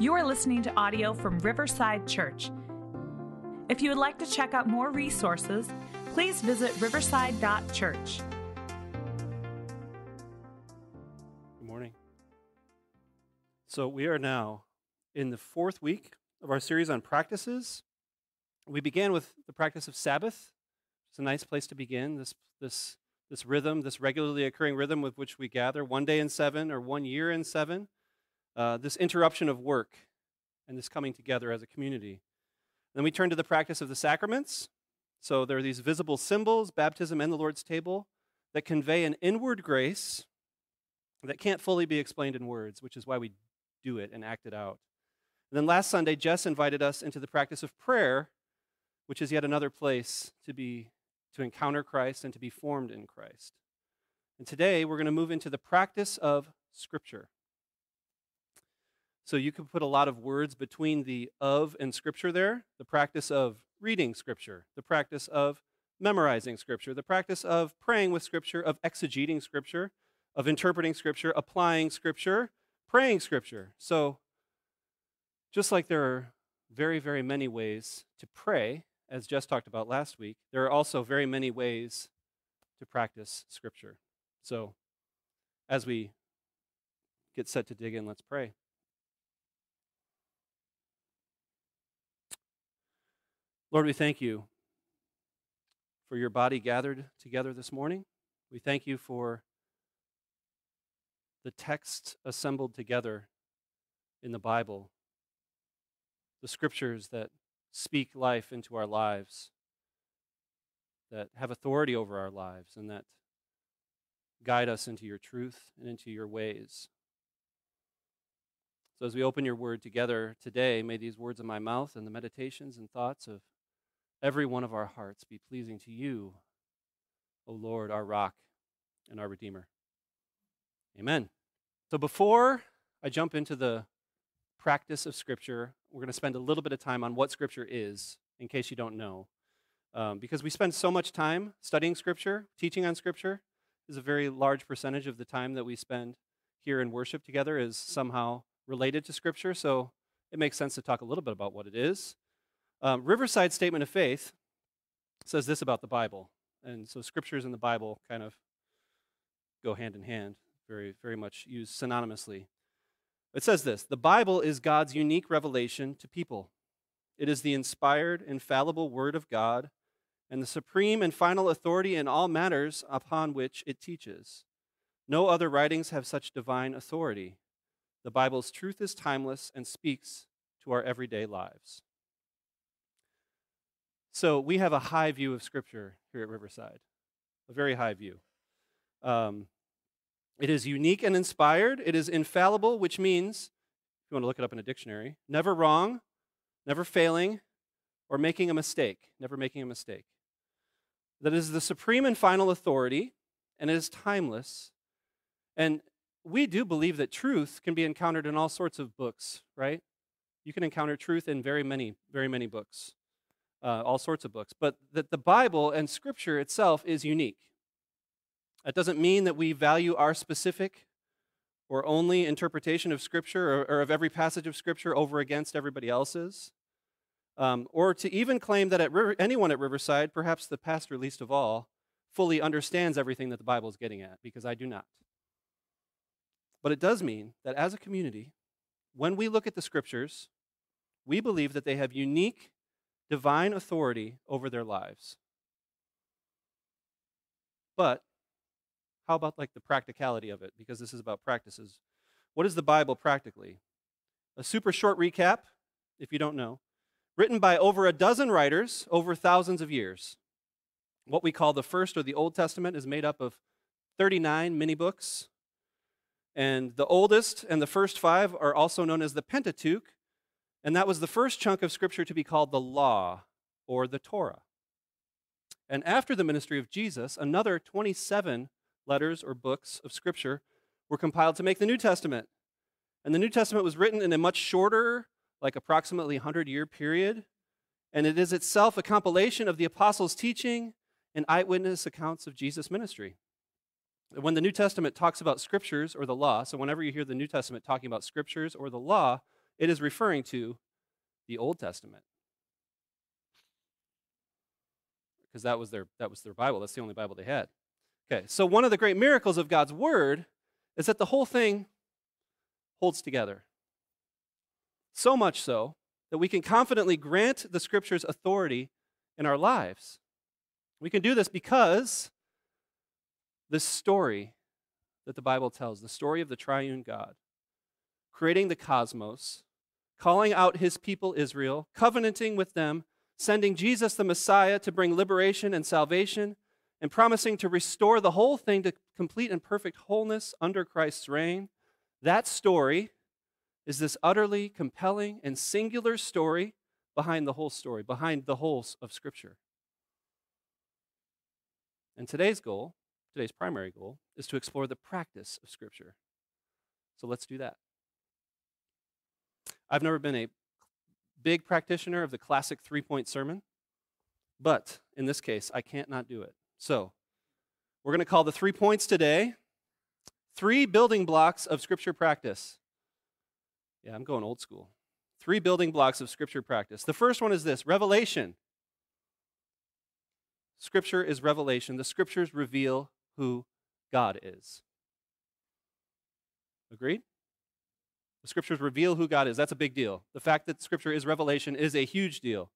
You are listening to audio from Riverside Church. If you would like to check out more resources, please visit riverside.church. Good morning. So, we are now in the fourth week of our series on practices. We began with the practice of Sabbath. It's a nice place to begin. This, this, this rhythm, this regularly occurring rhythm with which we gather one day in seven or one year in seven uh, this interruption of work and this coming together as a community. Then we turn to the practice of the sacraments. So there are these visible symbols, baptism and the Lord's table, that convey an inward grace that can't fully be explained in words, which is why we do it and act it out. And then last Sunday, Jess invited us into the practice of prayer, which is yet another place to be to encounter Christ and to be formed in Christ. And today we're going to move into the practice of Scripture. So you could put a lot of words between the of and scripture there the practice of reading scripture, the practice of memorizing scripture, the practice of praying with scripture, of exegeting scripture, of interpreting scripture, applying scripture, praying scripture. So just like there are very, very many ways to pray, as Jess talked about last week, there are also very many ways to practice scripture. So as we get set to dig in, let's pray. Lord, we thank you for your body gathered together this morning. We thank you for the text assembled together in the Bible, the scriptures that speak life into our lives, that have authority over our lives, and that guide us into your truth and into your ways. So, as we open your word together today, may these words of my mouth and the meditations and thoughts of every one of our hearts be pleasing to you, O Lord, our rock and our Redeemer. Amen. So before I jump into the practice of Scripture, we're going to spend a little bit of time on what Scripture is, in case you don't know. Um, because we spend so much time studying Scripture, teaching on Scripture, is a very large percentage of the time that we spend here in worship together is somehow related to Scripture. So it makes sense to talk a little bit about what it is um, Riverside Statement of Faith says this about the Bible. And so scriptures in the Bible kind of go hand in hand, very, very much used synonymously. It says this The Bible is God's unique revelation to people. It is the inspired, infallible Word of God and the supreme and final authority in all matters upon which it teaches. No other writings have such divine authority. The Bible's truth is timeless and speaks to our everyday lives. So we have a high view of Scripture here at Riverside, a very high view. Um, it is unique and inspired. It is infallible, which means, if you want to look it up in a dictionary, never wrong, never failing, or making a mistake, never making a mistake. That is the supreme and final authority, and it is timeless. And we do believe that truth can be encountered in all sorts of books, right? You can encounter truth in very many, very many books uh, all sorts of books, but that the Bible and Scripture itself is unique. That doesn't mean that we value our specific or only interpretation of Scripture or, or of every passage of Scripture over against everybody else's. Um, or to even claim that at River, anyone at Riverside, perhaps the pastor least of all, fully understands everything that the Bible is getting at, because I do not. But it does mean that as a community, when we look at the Scriptures, we believe that they have unique divine authority over their lives. But how about like the practicality of it? Because this is about practices. What is the Bible practically? A super short recap, if you don't know, written by over a dozen writers over thousands of years. What we call the First or the Old Testament is made up of 39 mini books. And the oldest and the first five are also known as the Pentateuch, and that was the first chunk of Scripture to be called the law or the Torah. And after the ministry of Jesus, another 27 letters or books of Scripture were compiled to make the New Testament. And the New Testament was written in a much shorter, like approximately 100 year period. And it is itself a compilation of the apostles' teaching and eyewitness accounts of Jesus' ministry. When the New Testament talks about scriptures or the law, so whenever you hear the New Testament talking about scriptures or the law, it is referring to the Old Testament. Because that was their that was their Bible. That's the only Bible they had. Okay, so one of the great miracles of God's word is that the whole thing holds together. So much so that we can confidently grant the scriptures authority in our lives. We can do this because this story that the Bible tells, the story of the triune God, creating the cosmos, calling out his people Israel, covenanting with them, sending Jesus the Messiah to bring liberation and salvation, and promising to restore the whole thing to complete and perfect wholeness under Christ's reign. That story is this utterly compelling and singular story behind the whole story, behind the whole of Scripture. And today's goal today's primary goal, is to explore the practice of Scripture. So let's do that. I've never been a big practitioner of the classic three point sermon, but in this case, I can't not do it. So we're going to call the three points today three building blocks of Scripture practice. Yeah, I'm going old school. Three building blocks of Scripture practice. The first one is this revelation. Scripture is revelation. The Scriptures reveal who God is. Agreed? The scriptures reveal who God is. That's a big deal. The fact that scripture is revelation is a huge deal.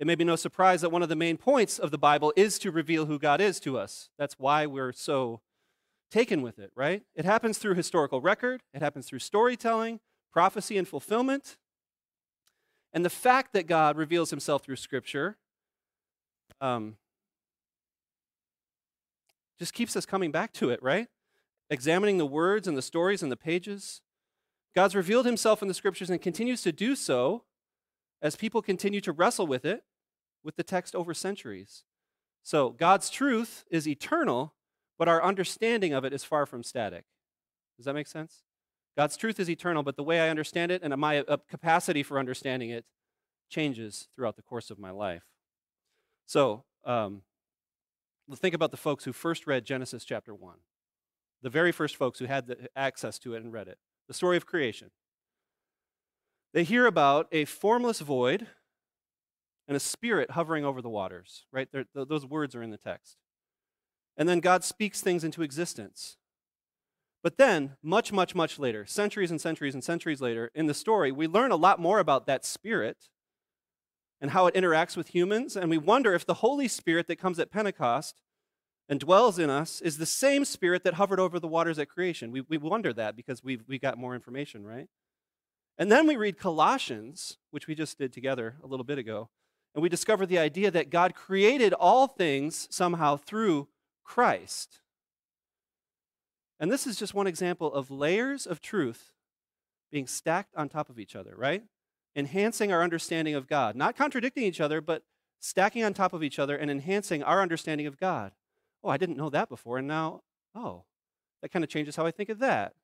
It may be no surprise that one of the main points of the Bible is to reveal who God is to us. That's why we're so taken with it, right? It happens through historical record, it happens through storytelling, prophecy, and fulfillment. And the fact that God reveals himself through Scripture um, just keeps us coming back to it, right? Examining the words and the stories and the pages. God's revealed himself in the scriptures and continues to do so as people continue to wrestle with it, with the text over centuries. So, God's truth is eternal, but our understanding of it is far from static. Does that make sense? God's truth is eternal, but the way I understand it and my uh, capacity for understanding it changes throughout the course of my life. So, um, think about the folks who first read Genesis chapter 1, the very first folks who had access to it and read it, the story of creation. They hear about a formless void and a spirit hovering over the waters, right? Th- those words are in the text. And then God speaks things into existence. But then, much, much, much later, centuries and centuries and centuries later, in the story, we learn a lot more about that spirit and how it interacts with humans. And we wonder if the Holy Spirit that comes at Pentecost and dwells in us is the same Spirit that hovered over the waters at creation. We, we wonder that because we've, we got more information, right? And then we read Colossians, which we just did together a little bit ago, and we discover the idea that God created all things somehow through Christ. And this is just one example of layers of truth being stacked on top of each other, right? enhancing our understanding of God. Not contradicting each other, but stacking on top of each other and enhancing our understanding of God. Oh, I didn't know that before, and now, oh, that kind of changes how I think of that.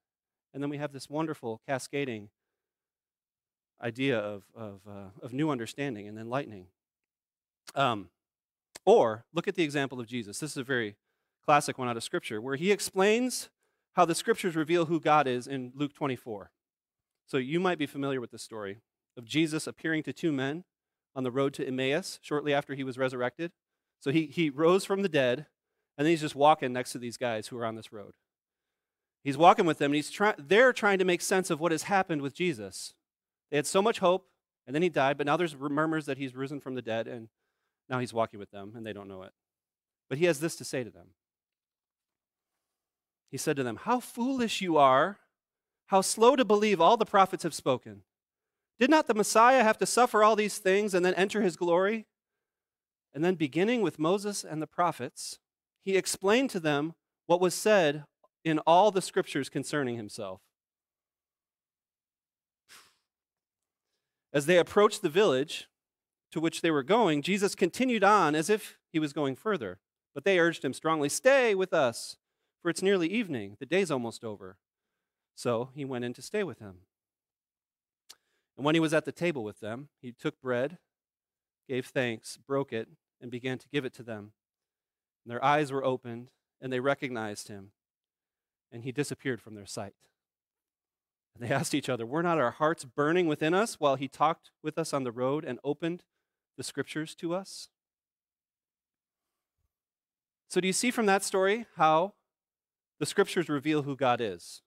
And then we have this wonderful cascading idea of, of, uh, of new understanding and enlightening. Um, or look at the example of Jesus. This is a very classic one out of Scripture, where he explains how the Scriptures reveal who God is in Luke 24. So you might be familiar with this story of Jesus appearing to two men on the road to Emmaus shortly after he was resurrected. So he, he rose from the dead, and then he's just walking next to these guys who are on this road. He's walking with them, and he's try- they're trying to make sense of what has happened with Jesus. They had so much hope, and then he died, but now there's murmurs that he's risen from the dead, and now he's walking with them, and they don't know it. But he has this to say to them. He said to them, How foolish you are! How slow to believe all the prophets have spoken. Did not the Messiah have to suffer all these things and then enter his glory? And then, beginning with Moses and the prophets, he explained to them what was said in all the scriptures concerning himself. As they approached the village to which they were going, Jesus continued on as if he was going further. But they urged him strongly, Stay with us, for it's nearly evening. The day's almost over. So he went in to stay with them. And when he was at the table with them, he took bread, gave thanks, broke it, and began to give it to them. And their eyes were opened, and they recognized him, and he disappeared from their sight. And they asked each other, Were not our hearts burning within us while he talked with us on the road and opened the scriptures to us? So, do you see from that story how the scriptures reveal who God is?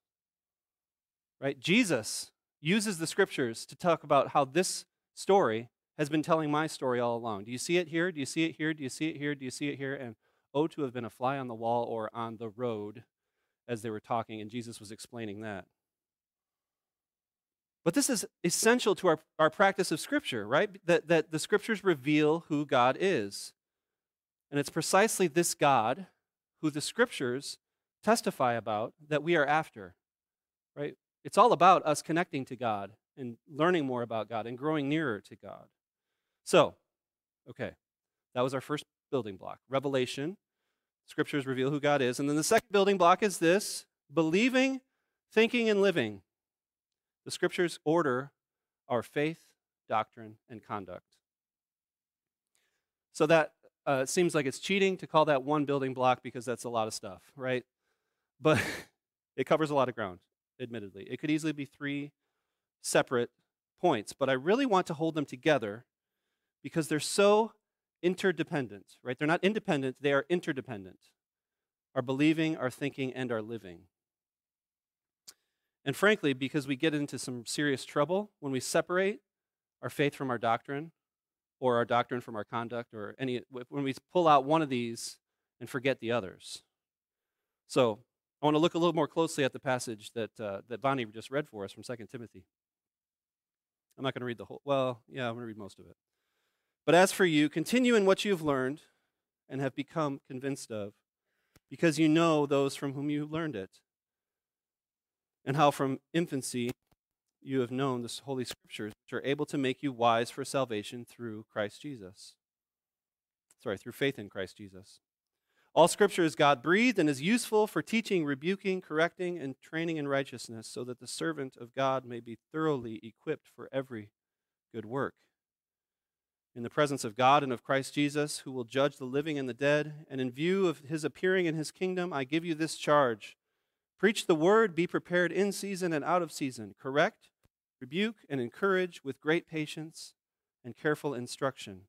Right? Jesus uses the scriptures to talk about how this story has been telling my story all along. Do you see it here? Do you see it here? Do you see it here? Do you see it here? And oh, to have been a fly on the wall or on the road as they were talking, and Jesus was explaining that. But this is essential to our, our practice of Scripture, right? That, that the Scriptures reveal who God is. And it's precisely this God who the Scriptures testify about that we are after, right? It's all about us connecting to God and learning more about God and growing nearer to God. So, okay, that was our first building block revelation. Scriptures reveal who God is. And then the second building block is this believing, thinking, and living. The scriptures order our faith, doctrine, and conduct. So that uh, seems like it's cheating to call that one building block because that's a lot of stuff, right? But it covers a lot of ground, admittedly. It could easily be three separate points, but I really want to hold them together because they're so interdependent, right? They're not independent, they are interdependent. Our believing, our thinking, and our living. And frankly, because we get into some serious trouble when we separate our faith from our doctrine, or our doctrine from our conduct, or any, when we pull out one of these and forget the others. So, I want to look a little more closely at the passage that, uh, that Bonnie just read for us from 2 Timothy. I'm not going to read the whole, well, yeah, I'm going to read most of it. But as for you, continue in what you have learned and have become convinced of, because you know those from whom you have learned it and how from infancy you have known the Holy Scriptures, which are able to make you wise for salvation through Christ Jesus. Sorry, through faith in Christ Jesus. All Scripture is God breathed and is useful for teaching, rebuking, correcting, and training in righteousness, so that the servant of God may be thoroughly equipped for every good work. In the presence of God and of Christ Jesus, who will judge the living and the dead, and in view of his appearing in his kingdom, I give you this charge Preach the word, be prepared in season and out of season. Correct, rebuke, and encourage with great patience and careful instruction.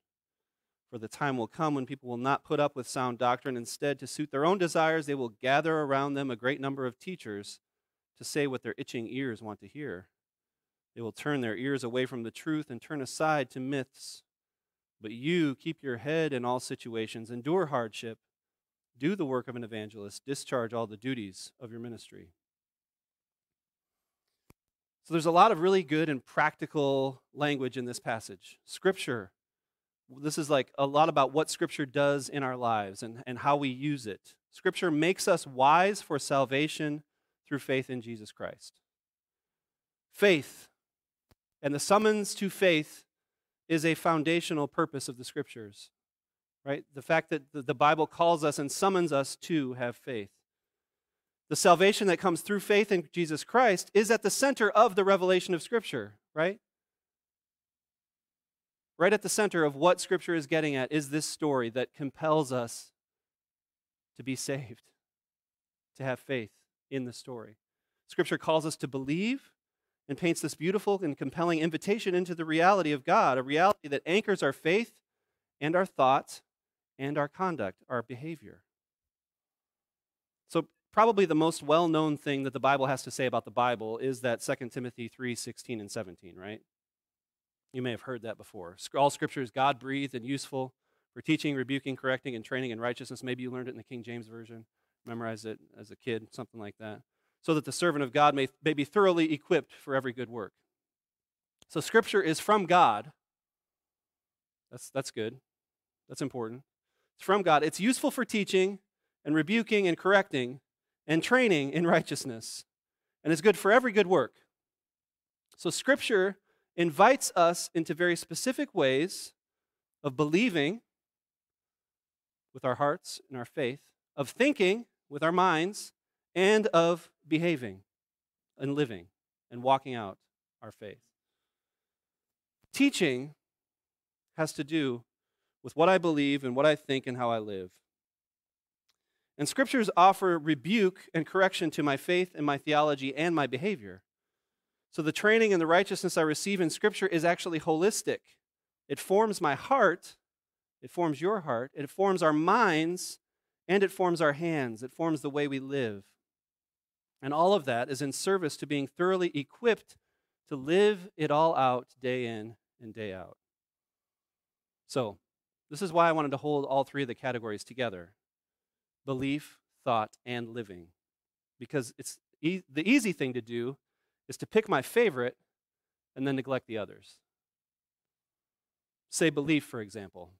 For the time will come when people will not put up with sound doctrine. Instead, to suit their own desires, they will gather around them a great number of teachers to say what their itching ears want to hear. They will turn their ears away from the truth and turn aside to myths. But you keep your head in all situations, endure hardship do the work of an evangelist, discharge all the duties of your ministry. So there's a lot of really good and practical language in this passage. Scripture, this is like a lot about what Scripture does in our lives and, and how we use it. Scripture makes us wise for salvation through faith in Jesus Christ. Faith and the summons to faith is a foundational purpose of the Scriptures right? The fact that the Bible calls us and summons us to have faith. The salvation that comes through faith in Jesus Christ is at the center of the revelation of Scripture, right? Right at the center of what Scripture is getting at is this story that compels us to be saved, to have faith in the story. Scripture calls us to believe and paints this beautiful and compelling invitation into the reality of God, a reality that anchors our faith and our thoughts and our conduct, our behavior. So, probably the most well known thing that the Bible has to say about the Bible is that 2 Timothy 3 16 and 17, right? You may have heard that before. All scripture is God breathed and useful for teaching, rebuking, correcting, and training in righteousness. Maybe you learned it in the King James Version, memorized it as a kid, something like that. So that the servant of God may, may be thoroughly equipped for every good work. So, scripture is from God. That's, that's good. That's important. It's from God. It's useful for teaching and rebuking and correcting and training in righteousness. And it's good for every good work. So, Scripture invites us into very specific ways of believing with our hearts and our faith, of thinking with our minds, and of behaving and living and walking out our faith. Teaching has to do with what I believe and what I think and how I live. And scriptures offer rebuke and correction to my faith and my theology and my behavior. So the training and the righteousness I receive in Scripture is actually holistic. It forms my heart, it forms your heart, it forms our minds, and it forms our hands. It forms the way we live. And all of that is in service to being thoroughly equipped to live it all out day in and day out. So, this is why I wanted to hold all three of the categories together belief, thought, and living. Because it's e- the easy thing to do is to pick my favorite and then neglect the others. Say belief, for example.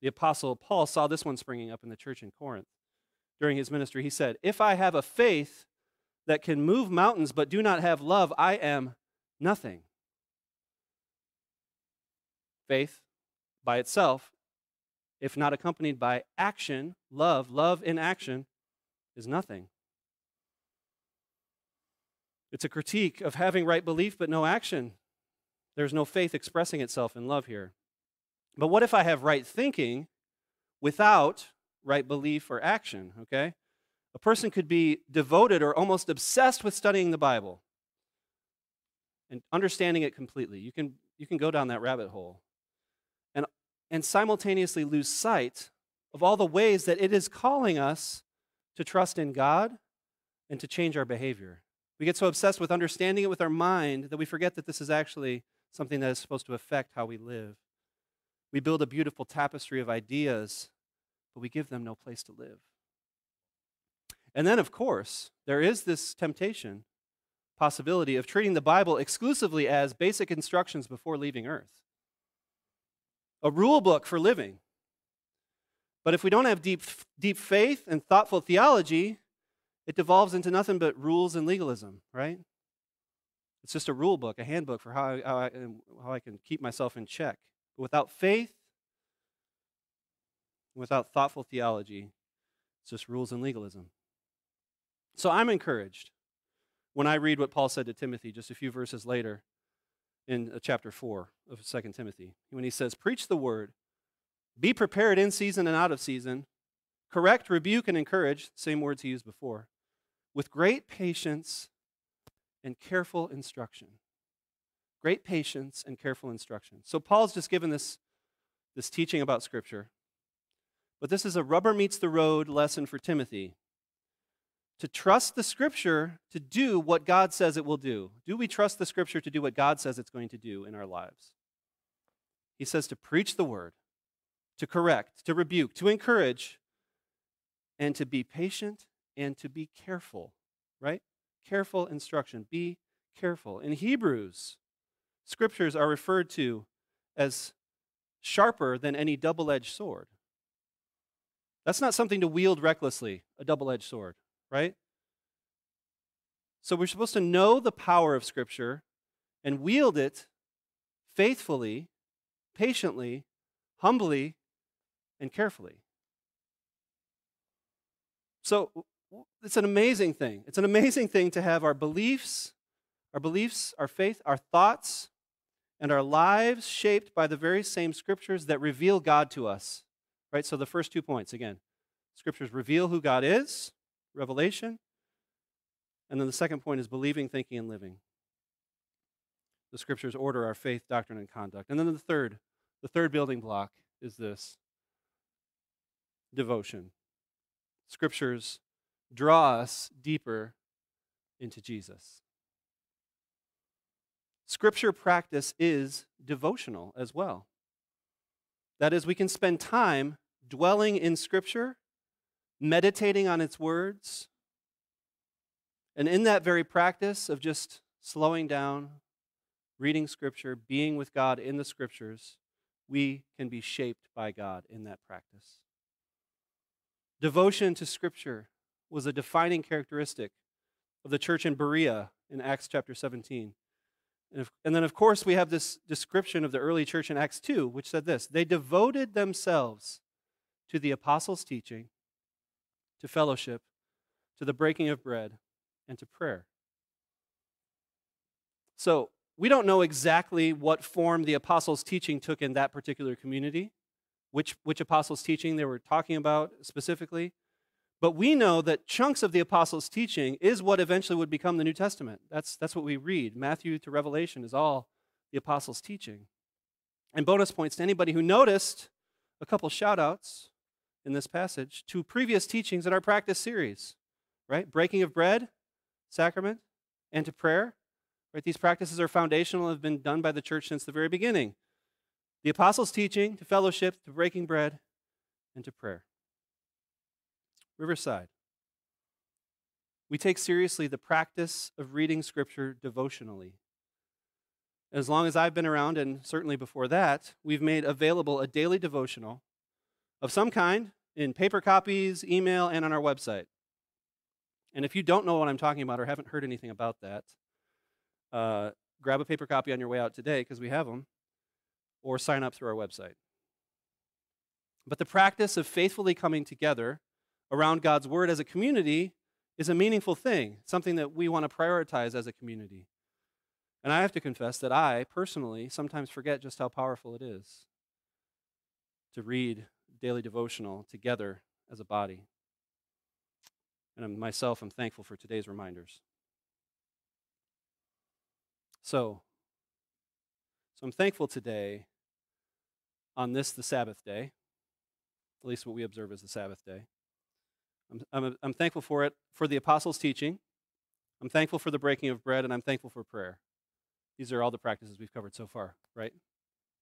The Apostle Paul saw this one springing up in the church in Corinth. During his ministry, he said, If I have a faith that can move mountains but do not have love, I am nothing. Faith by itself, if not accompanied by action, love, love in action, is nothing. It's a critique of having right belief but no action. There's no faith expressing itself in love here. But what if I have right thinking without right belief or action, okay? A person could be devoted or almost obsessed with studying the Bible and understanding it completely. You can, you can go down that rabbit hole and, and simultaneously lose sight of all the ways that it is calling us to trust in God and to change our behavior. We get so obsessed with understanding it with our mind that we forget that this is actually something that is supposed to affect how we live. We build a beautiful tapestry of ideas, but we give them no place to live. And then, of course, there is this temptation, possibility of treating the Bible exclusively as basic instructions before leaving earth, a rule book for living. But if we don't have deep, deep faith and thoughtful theology, it devolves into nothing but rules and legalism, right? It's just a rule book, a handbook for how I, how I, how I can keep myself in check. But without faith, without thoughtful theology, it's just rules and legalism. So I'm encouraged when I read what Paul said to Timothy just a few verses later in uh, chapter 4 of 2 Timothy, when he says, Preach the word, be prepared in season and out of season, correct, rebuke, and encourage, same words he used before, with great patience and careful instruction. Great patience and careful instruction. So Paul's just given this, this teaching about Scripture. But this is a rubber meets the road lesson for Timothy. To trust the Scripture to do what God says it will do. Do we trust the Scripture to do what God says it's going to do in our lives? He says to preach the word, to correct, to rebuke, to encourage, and to be patient and to be careful, right? Careful instruction. Be careful. In Hebrews, scriptures are referred to as sharper than any double edged sword. That's not something to wield recklessly, a double edged sword, right? So we're supposed to know the power of Scripture and wield it faithfully, patiently, humbly, and carefully. So it's an amazing thing. It's an amazing thing to have our beliefs, our beliefs, our faith, our thoughts, and our lives shaped by the very same scriptures that reveal God to us. Right? So the first two points again scriptures reveal who God is, revelation. And then the second point is believing, thinking, and living. The scriptures order our faith, doctrine, and conduct. And then the third, the third building block is this devotion. Scriptures draw us deeper into Jesus. Scripture practice is devotional as well. That is, we can spend time dwelling in Scripture, meditating on its words, and in that very practice of just slowing down, reading Scripture, being with God in the Scriptures, we can be shaped by God in that practice. Devotion to Scripture was a defining characteristic of the church in Berea in Acts chapter 17. And, if, and, then, of course, we have this description of the early church in Acts 2, which said this They devoted themselves to the apostles' teaching, to fellowship, to the breaking of bread, and to prayer. So, we don't know exactly what form the apostles' teaching took in that particular community, which, which apostles' teaching they were talking about specifically. But we know that chunks of the apostles' teaching is what eventually would become the New Testament. That's, that's what we read. Matthew to Revelation is all the apostles' teaching. And bonus points to anybody who noticed a couple shout outs in this passage to previous teachings in our practice series, right? Breaking of bread, sacrament, and to prayer. Right? These practices are foundational, and have been done by the church since the very beginning. The apostles' teaching, to fellowship, to breaking bread, and to prayer. Riverside. We take seriously the practice of reading Scripture devotionally. As long as I've been around, and certainly before that, we've made available a daily devotional of some kind in paper copies, email, and on our website. And if you don't know what I'm talking about or haven't heard anything about that, uh, grab a paper copy on your way out today because we have them, or sign up through our website. But the practice of faithfully coming together around God's Word as a community is a meaningful thing, something that we want to prioritize as a community. And I have to confess that I personally sometimes forget just how powerful it is to read daily devotional together as a body. And myself, I'm thankful for today's reminders. So, so I'm thankful today on this, the Sabbath day, at least what we observe as the Sabbath day. I'm, I'm, I'm thankful for it, for the apostles' teaching. I'm thankful for the breaking of bread, and I'm thankful for prayer. These are all the practices we've covered so far, right?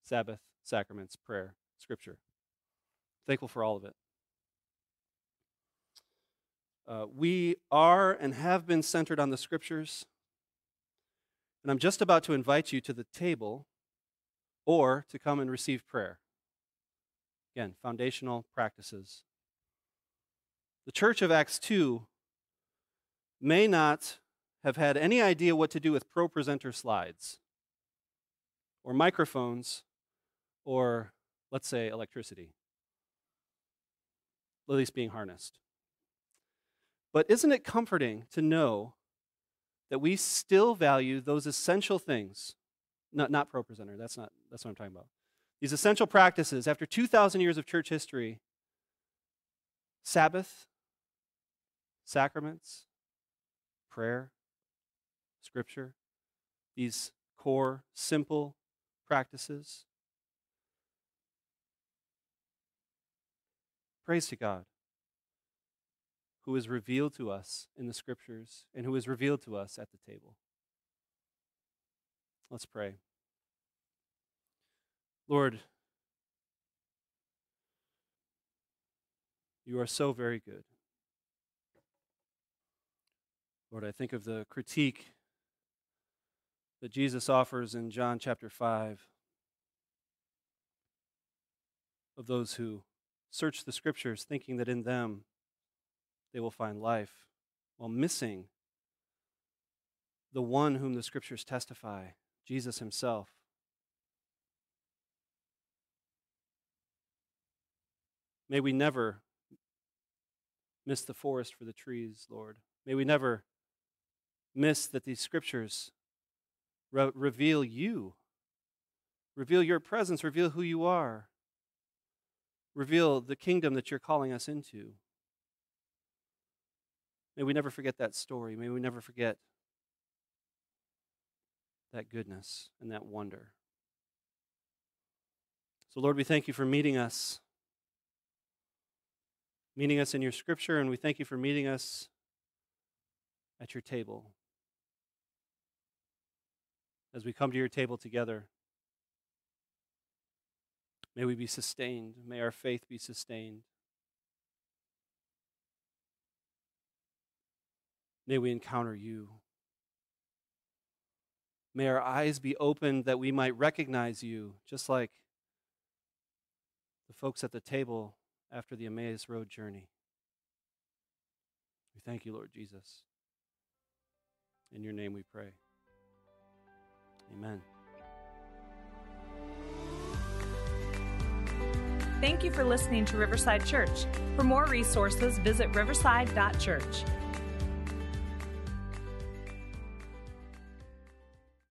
Sabbath, sacraments, prayer, scripture. Thankful for all of it. Uh, we are and have been centered on the scriptures. And I'm just about to invite you to the table or to come and receive prayer. Again, foundational practices. The church of Acts 2 may not have had any idea what to do with ProPresenter slides or microphones or, let's say, electricity, least being harnessed. But isn't it comforting to know that we still value those essential things? Not, not ProPresenter, that's not that's what I'm talking about. These essential practices, after 2,000 years of church history, Sabbath, sacraments, prayer, scripture, these core, simple practices. Praise to God who is revealed to us in the scriptures and who is revealed to us at the table. Let's pray. Lord, you are so very good. Lord, I think of the critique that Jesus offers in John chapter 5 of those who search the scriptures thinking that in them they will find life, while missing the one whom the scriptures testify, Jesus himself. May we never miss the forest for the trees, Lord. May we never miss that these scriptures re- reveal you, reveal your presence, reveal who you are, reveal the kingdom that you're calling us into. May we never forget that story. May we never forget that goodness and that wonder. So, Lord, we thank you for meeting us, meeting us in your scripture, and we thank you for meeting us at your table. As we come to your table together, may we be sustained. May our faith be sustained. May we encounter you. May our eyes be opened that we might recognize you, just like the folks at the table after the Emmaus Road journey. We thank you, Lord Jesus. In your name we pray. Amen. Thank you for listening to Riverside Church. For more resources, visit riverside.church.